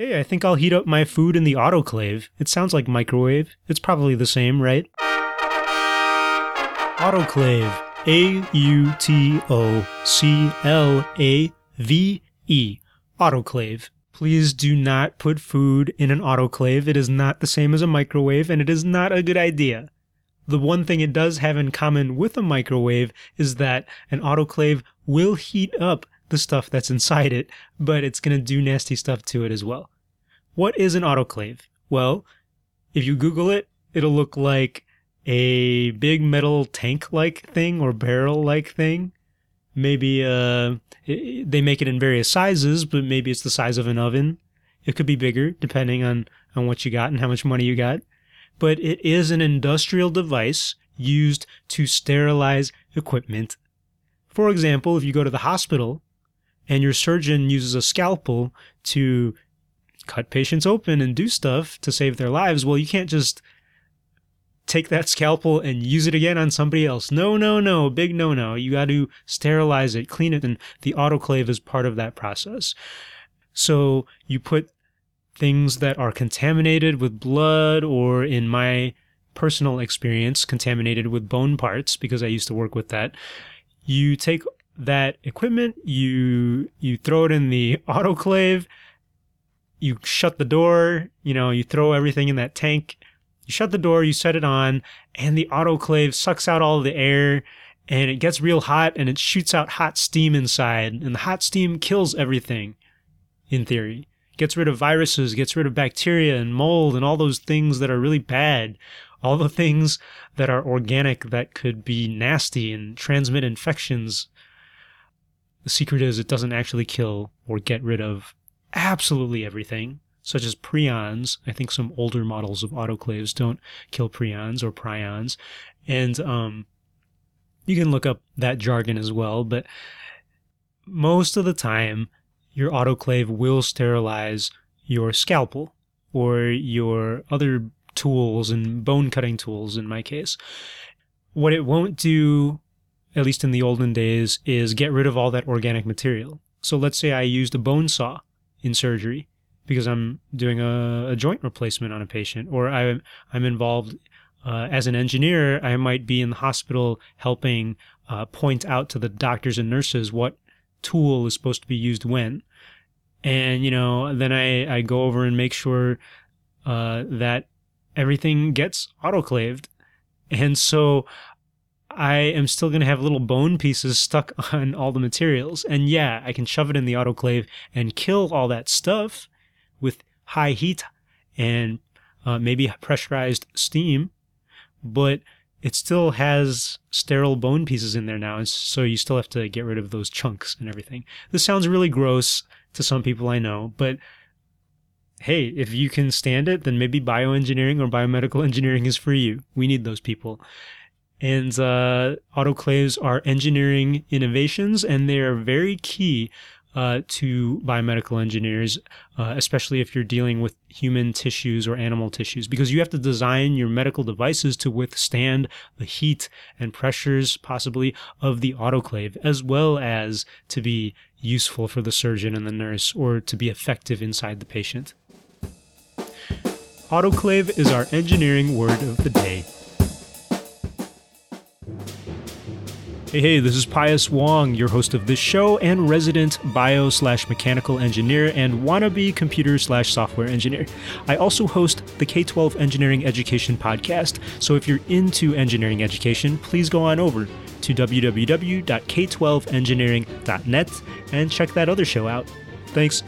Hey, I think I'll heat up my food in the autoclave. It sounds like microwave. It's probably the same, right? Autoclave. A U T O C L A V E. Autoclave. Please do not put food in an autoclave. It is not the same as a microwave, and it is not a good idea. The one thing it does have in common with a microwave is that an autoclave will heat up the stuff that's inside it, but it's going to do nasty stuff to it as well. What is an autoclave? Well, if you Google it, it'll look like a big metal tank like thing or barrel like thing. Maybe uh, they make it in various sizes, but maybe it's the size of an oven. It could be bigger depending on, on what you got and how much money you got. But it is an industrial device used to sterilize equipment. For example, if you go to the hospital and your surgeon uses a scalpel to cut patients open and do stuff to save their lives, well, you can't just take that scalpel and use it again on somebody else. No, no, no, big no, no. You got to sterilize it, clean it, and the autoclave is part of that process. So you put things that are contaminated with blood, or in my personal experience, contaminated with bone parts, because I used to work with that. You take that equipment, you you throw it in the autoclave, you shut the door, you know, you throw everything in that tank, you shut the door, you set it on, and the autoclave sucks out all the air and it gets real hot and it shoots out hot steam inside, and the hot steam kills everything in theory. Gets rid of viruses, gets rid of bacteria and mold and all those things that are really bad. All the things that are organic that could be nasty and transmit infections the secret is it doesn't actually kill or get rid of absolutely everything, such as prions. I think some older models of autoclaves don't kill prions or prions. And um, you can look up that jargon as well, but most of the time, your autoclave will sterilize your scalpel or your other tools and bone cutting tools in my case. What it won't do at least in the olden days, is get rid of all that organic material. So let's say I used a bone saw in surgery because I'm doing a, a joint replacement on a patient, or I, I'm involved uh, as an engineer. I might be in the hospital helping uh, point out to the doctors and nurses what tool is supposed to be used when. And, you know, then I, I go over and make sure uh, that everything gets autoclaved. And so I am still going to have little bone pieces stuck on all the materials. And yeah, I can shove it in the autoclave and kill all that stuff with high heat and uh, maybe pressurized steam, but it still has sterile bone pieces in there now. So you still have to get rid of those chunks and everything. This sounds really gross to some people I know, but hey, if you can stand it, then maybe bioengineering or biomedical engineering is for you. We need those people. And uh, autoclaves are engineering innovations, and they are very key uh, to biomedical engineers, uh, especially if you're dealing with human tissues or animal tissues, because you have to design your medical devices to withstand the heat and pressures, possibly, of the autoclave, as well as to be useful for the surgeon and the nurse or to be effective inside the patient. Autoclave is our engineering word of the day. Hey, hey, this is Pius Wong, your host of this show and resident bio slash mechanical engineer and wannabe computer slash software engineer. I also host the K 12 Engineering Education Podcast, so if you're into engineering education, please go on over to www.k12engineering.net and check that other show out. Thanks.